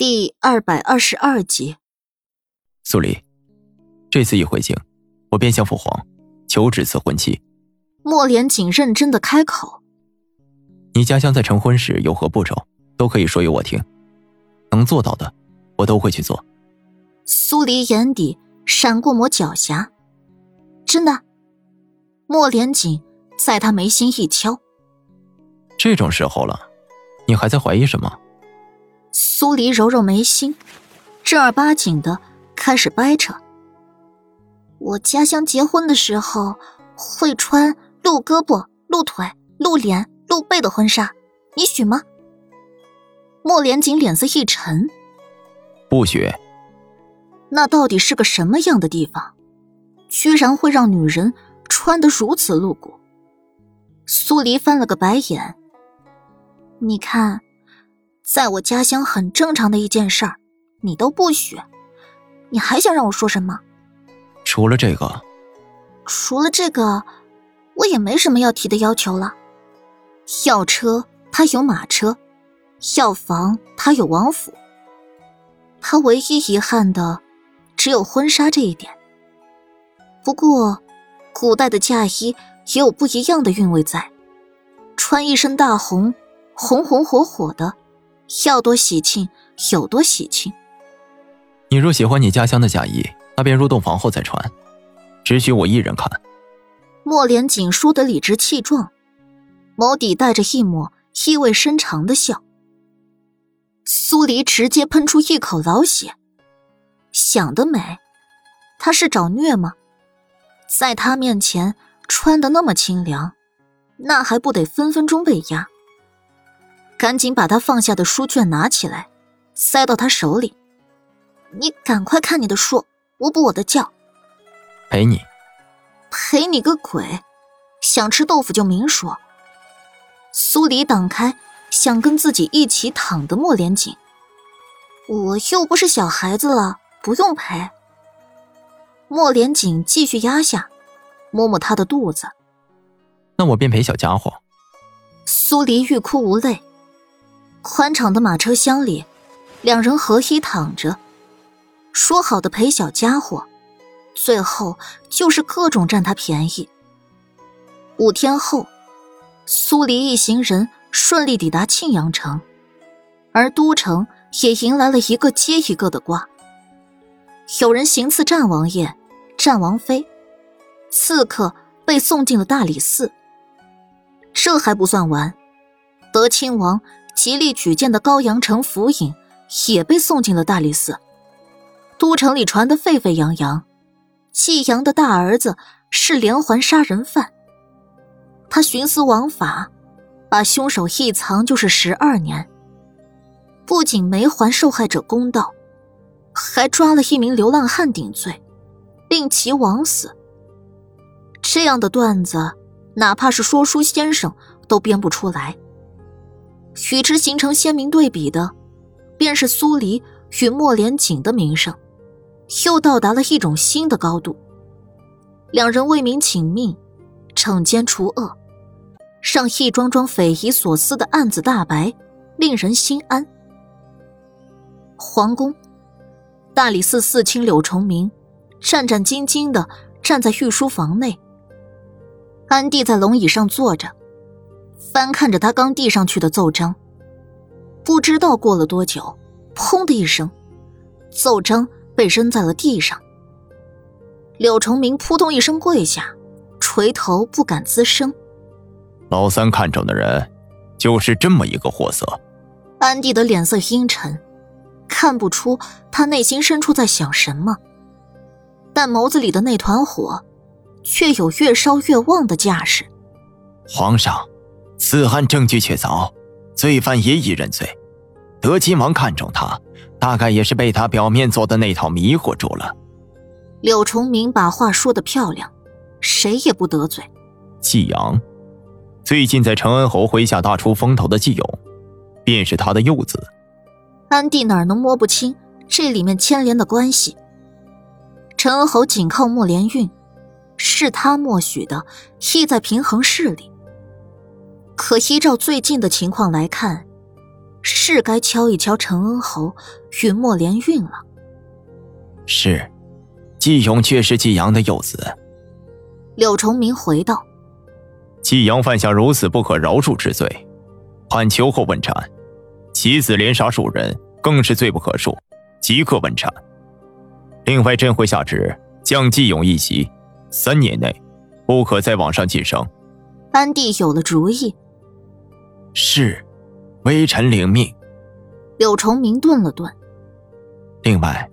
第二百二十二集，苏黎，这次一回京，我便向父皇求旨赐婚期。莫连锦认真的开口：“你家乡在成婚时有何步骤，都可以说与我听，能做到的，我都会去做。”苏黎眼底闪过抹狡黠，真的。莫连锦在他眉心一敲：“这种时候了，你还在怀疑什么？”苏黎揉揉眉心，正儿八经的开始掰扯。我家乡结婚的时候会穿露胳膊、露腿、露脸、露背的婚纱，你许吗？莫连锦脸色一沉，不许。那到底是个什么样的地方，居然会让女人穿得如此露骨？苏黎翻了个白眼，你看。在我家乡很正常的一件事儿，你都不许，你还想让我说什么？除了这个，除了这个，我也没什么要提的要求了。要车他有马车，要房他有王府。他唯一遗憾的，只有婚纱这一点。不过，古代的嫁衣也有不一样的韵味在，穿一身大红，红红火火的。要多喜庆有多喜庆。你若喜欢你家乡的嫁衣，那便入洞房后再穿，只许我一人看。莫连锦说得理直气壮，眸底带着一抹意味深长的笑。苏黎直接喷出一口老血，想得美，他是找虐吗？在他面前穿的那么清凉，那还不得分分钟被压？赶紧把他放下的书卷拿起来，塞到他手里。你赶快看你的书，我补我的觉。陪你？陪你个鬼！想吃豆腐就明说。苏黎挡开想跟自己一起躺的莫连锦。我又不是小孩子了，不用陪。莫连锦继续压下，摸摸他的肚子。那我便陪小家伙。苏黎欲哭无泪。宽敞的马车厢里，两人合衣躺着，说好的陪小家伙，最后就是各种占他便宜。五天后，苏黎一行人顺利抵达庆阳城，而都城也迎来了一个接一个的瓜。有人行刺战王爷、战王妃，刺客被送进了大理寺。这还不算完，德亲王。极力举荐的高阳城府尹也被送进了大理寺。都城里传得沸沸扬扬，季阳的大儿子是连环杀人犯。他徇私枉法，把凶手一藏就是十二年。不仅没还受害者公道，还抓了一名流浪汉顶罪，令其枉死。这样的段子，哪怕是说书先生都编不出来。与之形成鲜明对比的，便是苏黎与莫连锦的名声，又到达了一种新的高度。两人为民请命，惩奸除恶，让一桩桩匪夷所思的案子大白，令人心安。皇宫，大理寺寺卿柳崇明战战兢兢的站在御书房内，安帝在龙椅上坐着。翻看着他刚递上去的奏章，不知道过了多久，砰的一声，奏章被扔在了地上。柳成明扑通一声跪下，垂头不敢吱声。老三看中的人，就是这么一个货色。安迪的脸色阴沉，看不出他内心深处在想什么，但眸子里的那团火，却有越烧越旺的架势。皇上。此案证据确凿，罪犯也已认罪。德亲王看中他，大概也是被他表面做的那套迷惑住了。柳崇明把话说的漂亮，谁也不得罪。季阳，最近在承恩侯麾下大出风头的季勇，便是他的幼子。安帝哪能摸不清这里面牵连的关系？承恩侯紧靠莫连运，是他默许的，意在平衡势力。可依照最近的情况来看，是该敲一敲陈恩侯与墨连运了。是，季勇却是季阳的幼子。柳崇明回道：“季阳犯下如此不可饶恕之罪，判秋后问斩。其子连杀数人，更是罪不可恕，即刻问斩。另外，朕会下旨降季勇一级，三年内不可再往上晋升。”安帝有了主意。是，微臣领命。柳崇明顿了顿。另外，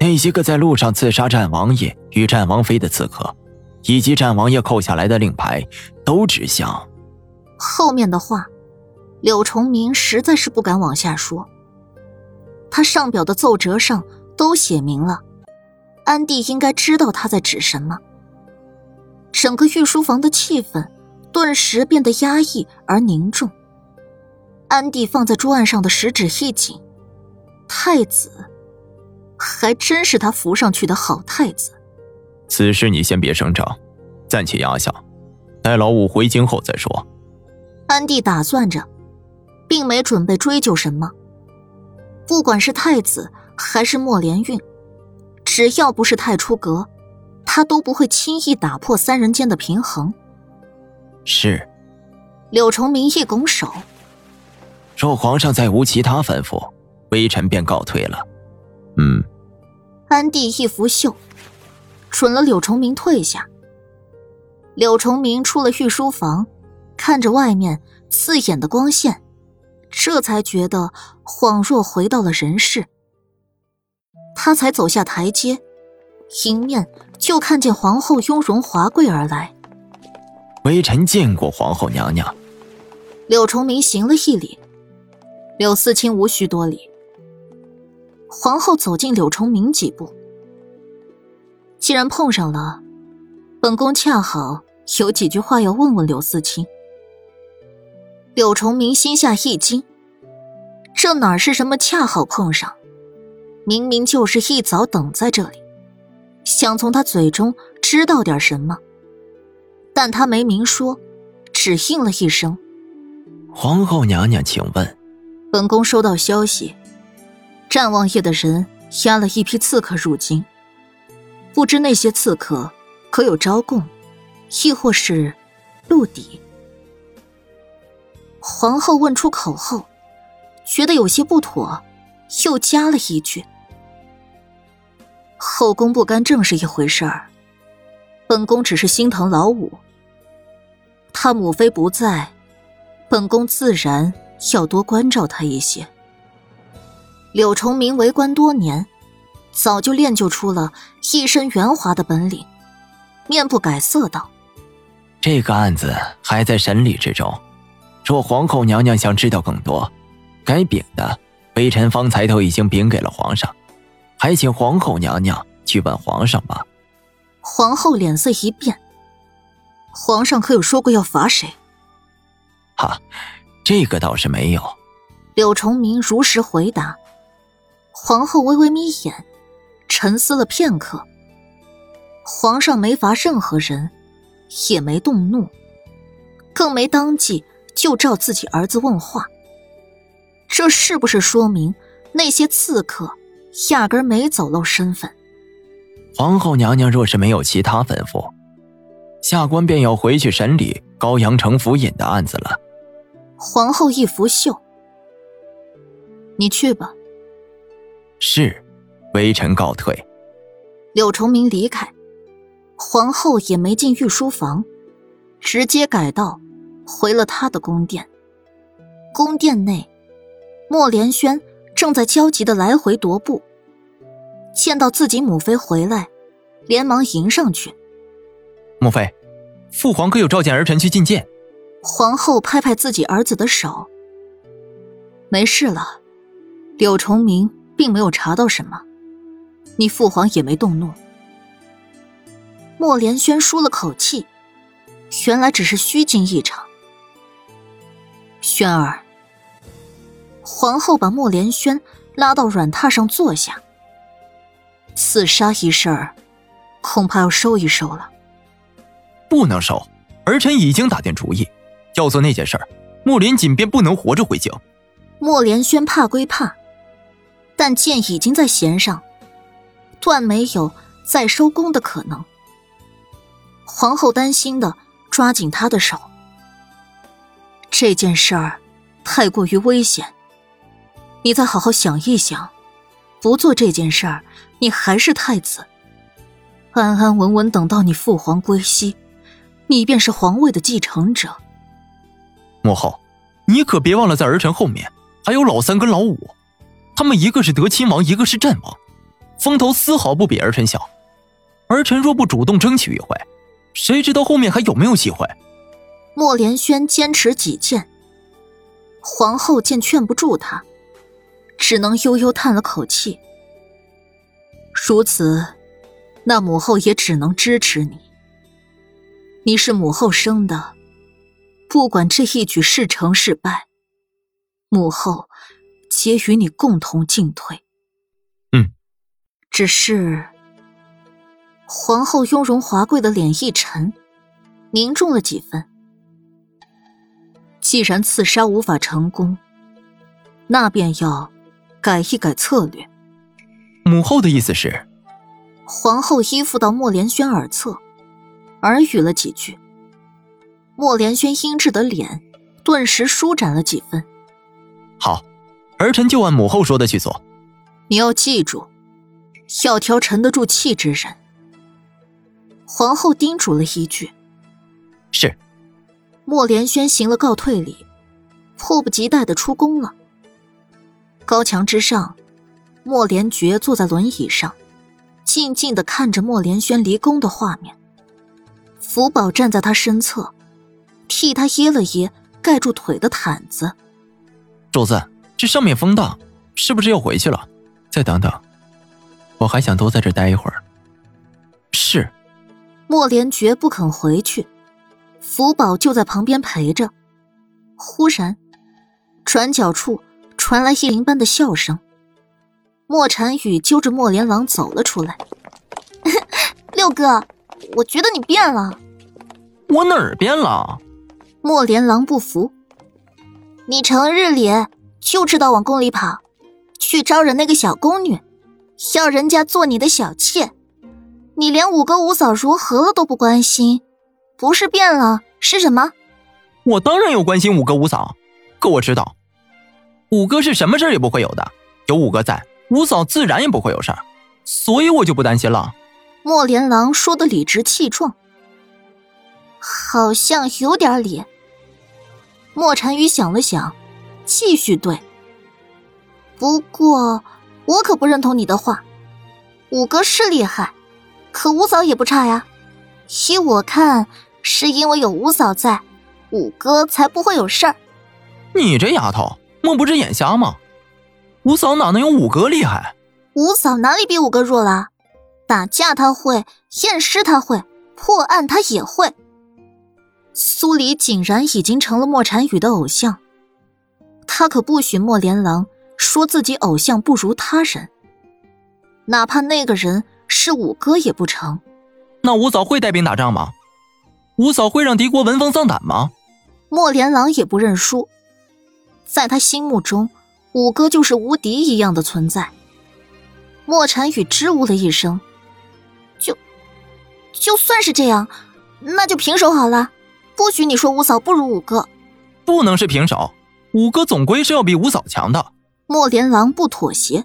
那些个在路上刺杀战王爷与战王妃的刺客，以及战王爷扣下来的令牌，都指向后面的话。柳崇明实在是不敢往下说。他上表的奏折上都写明了，安帝应该知道他在指什么。整个御书房的气氛顿时变得压抑而凝重。安帝放在桌案上的食指一紧，太子，还真是他扶上去的好太子。此事你先别声张，暂且压下，待老五回京后再说。安帝打算着，并没准备追究什么。不管是太子还是莫连运，只要不是太出格，他都不会轻易打破三人间的平衡。是。柳崇明一拱手。若皇上再无其他吩咐，微臣便告退了。嗯。安帝一拂袖，准了柳崇明退下。柳崇明出了御书房，看着外面刺眼的光线，这才觉得恍若回到了人世。他才走下台阶，迎面就看见皇后雍容华贵而来。微臣见过皇后娘娘。柳崇明行了一礼。柳四清无需多礼。皇后走近柳崇明几步，既然碰上了，本宫恰好有几句话要问问柳思清。柳崇明心下一惊，这哪是什么恰好碰上，明明就是一早等在这里，想从他嘴中知道点什么，但他没明说，只应了一声：“皇后娘娘，请问。”本宫收到消息，战王爷的人押了一批刺客入京，不知那些刺客可有招供，亦或是露底？皇后问出口后，觉得有些不妥，又加了一句：“后宫不干正是一回事儿，本宫只是心疼老五。他母妃不在，本宫自然。”要多关照他一些。柳崇明为官多年，早就练就出了一身圆滑的本领，面不改色道：“这个案子还在审理之中，若皇后娘娘想知道更多，该禀的，微臣方才都已经禀给了皇上，还请皇后娘娘去问皇上吧。”皇后脸色一变：“皇上可有说过要罚谁？”哈。这个倒是没有，柳崇明如实回答。皇后微微眯眼，沉思了片刻。皇上没罚任何人，也没动怒，更没当即就召自己儿子问话。这是不是说明那些刺客压根没走漏身份？皇后娘娘若是没有其他吩咐，下官便要回去审理高阳城府尹的案子了。皇后一拂袖，你去吧。是，微臣告退。柳崇明离开，皇后也没进御书房，直接改道回了他的宫殿。宫殿内，莫连轩正在焦急的来回踱步，见到自己母妃回来，连忙迎上去。母妃，父皇可有召见儿臣去觐见？皇后拍拍自己儿子的手，没事了。柳崇明并没有查到什么，你父皇也没动怒。莫连轩舒了口气，原来只是虚惊一场。轩儿，皇后把莫连轩拉到软榻上坐下。刺杀一事儿，恐怕要收一收了。不能收，儿臣已经打定主意。要做那件事儿，莫连锦便不能活着回京。莫连轩怕归怕，但剑已经在弦上，断没有再收弓的可能。皇后担心的抓紧他的手，这件事儿太过于危险，你再好好想一想，不做这件事儿，你还是太子，安安稳稳等到你父皇归西，你便是皇位的继承者。母后，你可别忘了，在儿臣后面。还有老三跟老五，他们一个是德亲王，一个是战王，风头丝毫不比儿臣小。儿臣若不主动争取一回，谁知道后面还有没有机会？莫连轩坚持己见。皇后见劝不住他，只能悠悠叹了口气。如此，那母后也只能支持你。你是母后生的，不管这一举是成是败。母后，皆与你共同进退。嗯，只是皇后雍容华贵的脸一沉，凝重了几分。既然刺杀无法成功，那便要改一改策略。母后的意思是？皇后依附到莫连轩耳侧，耳语了几句。莫连轩英质的脸顿时舒展了几分。好，儿臣就按母后说的去做。你要记住，要挑沉得住气之人。皇后叮嘱了一句。是。莫连轩行了告退礼，迫不及待的出宫了。高墙之上，莫连觉坐在轮椅上，静静的看着莫连轩离宫的画面。福宝站在他身侧，替他掖了掖盖住腿的毯子。主子，这上面风大，是不是要回去了？再等等，我还想多在这待一会儿。是。莫连觉不肯回去，福宝就在旁边陪着。忽然，转角处传来一灵般的笑声，莫禅雨揪着莫连郎走了出来。六哥，我觉得你变了。我哪儿变了？莫连郎不服。你成日里就知道往宫里跑，去招惹那个小宫女，要人家做你的小妾。你连五哥五嫂如何了都不关心，不是变了是什么？我当然有关心五哥五嫂，可我知道，五哥是什么事也不会有的。有五哥在，五嫂自然也不会有事儿，所以我就不担心了。莫连郎说的理直气壮，好像有点理。莫禅雨想了想，继续对。不过，我可不认同你的话。五哥是厉害，可五嫂也不差呀。依我看，是因为有五嫂在，五哥才不会有事儿。你这丫头，莫不是眼瞎吗？五嫂哪能有五哥厉害？五嫂哪里比五哥弱了？打架他会，验尸他会，破案他也会。苏黎竟然已经成了莫禅雨的偶像，他可不许莫连郎说自己偶像不如他人，哪怕那个人是五哥也不成。那五嫂会带兵打仗吗？五嫂会让敌国闻风丧胆吗？莫连郎也不认输，在他心目中，五哥就是无敌一样的存在。莫禅雨支吾了一声，就就算是这样，那就平手好了。不许你说五嫂不如五哥，不能是平手，五哥总归是要比五嫂强的。莫连郎不妥协，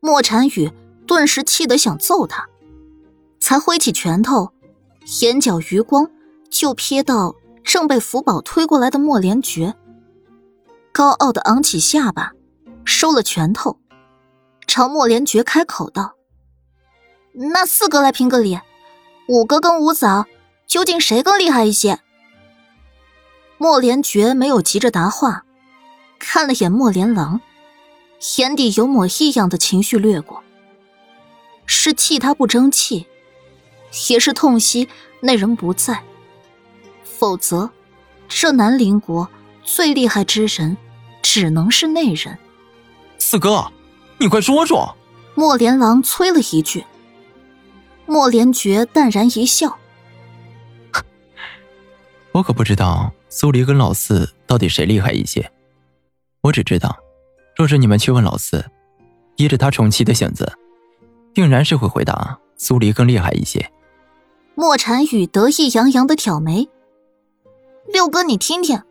莫禅雨顿时气得想揍他，才挥起拳头，眼角余光就瞥到正被福宝推过来的莫连觉，高傲的昂起下巴，收了拳头，朝莫连觉开口道：“那四哥来评个理，五哥跟五嫂。”究竟谁更厉害一些？莫连觉没有急着答话，看了眼莫连郎，眼底有抹异样的情绪掠过，是气他不争气，也是痛惜那人不在。否则，这南陵国最厉害之人，只能是那人。四哥，你快说说！莫连郎催了一句。莫连觉淡然一笑。我可不知道苏黎跟老四到底谁厉害一些。我只知道，若是你们去问老四，依着他宠妻的性子，定然是会回答苏黎更厉害一些。莫禅雨得意洋洋的挑眉：“六哥，你听听，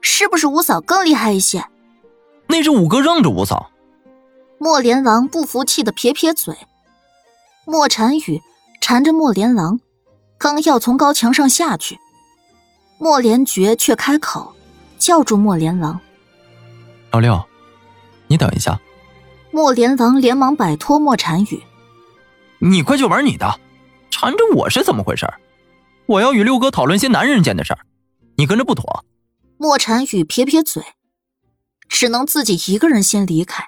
是不是五嫂更厉害一些？”那是五哥让着五嫂。莫连郎不服气的撇撇嘴。莫禅雨缠着莫连郎，刚要从高墙上下去，莫连觉却开口叫住莫连郎：“老六，你等一下。”莫连郎连忙摆脱莫禅雨：“你快去玩你的，缠着我是怎么回事？我要与六哥讨论些男人间的事儿，你跟着不妥。”莫禅雨撇撇嘴。只能自己一个人先离开。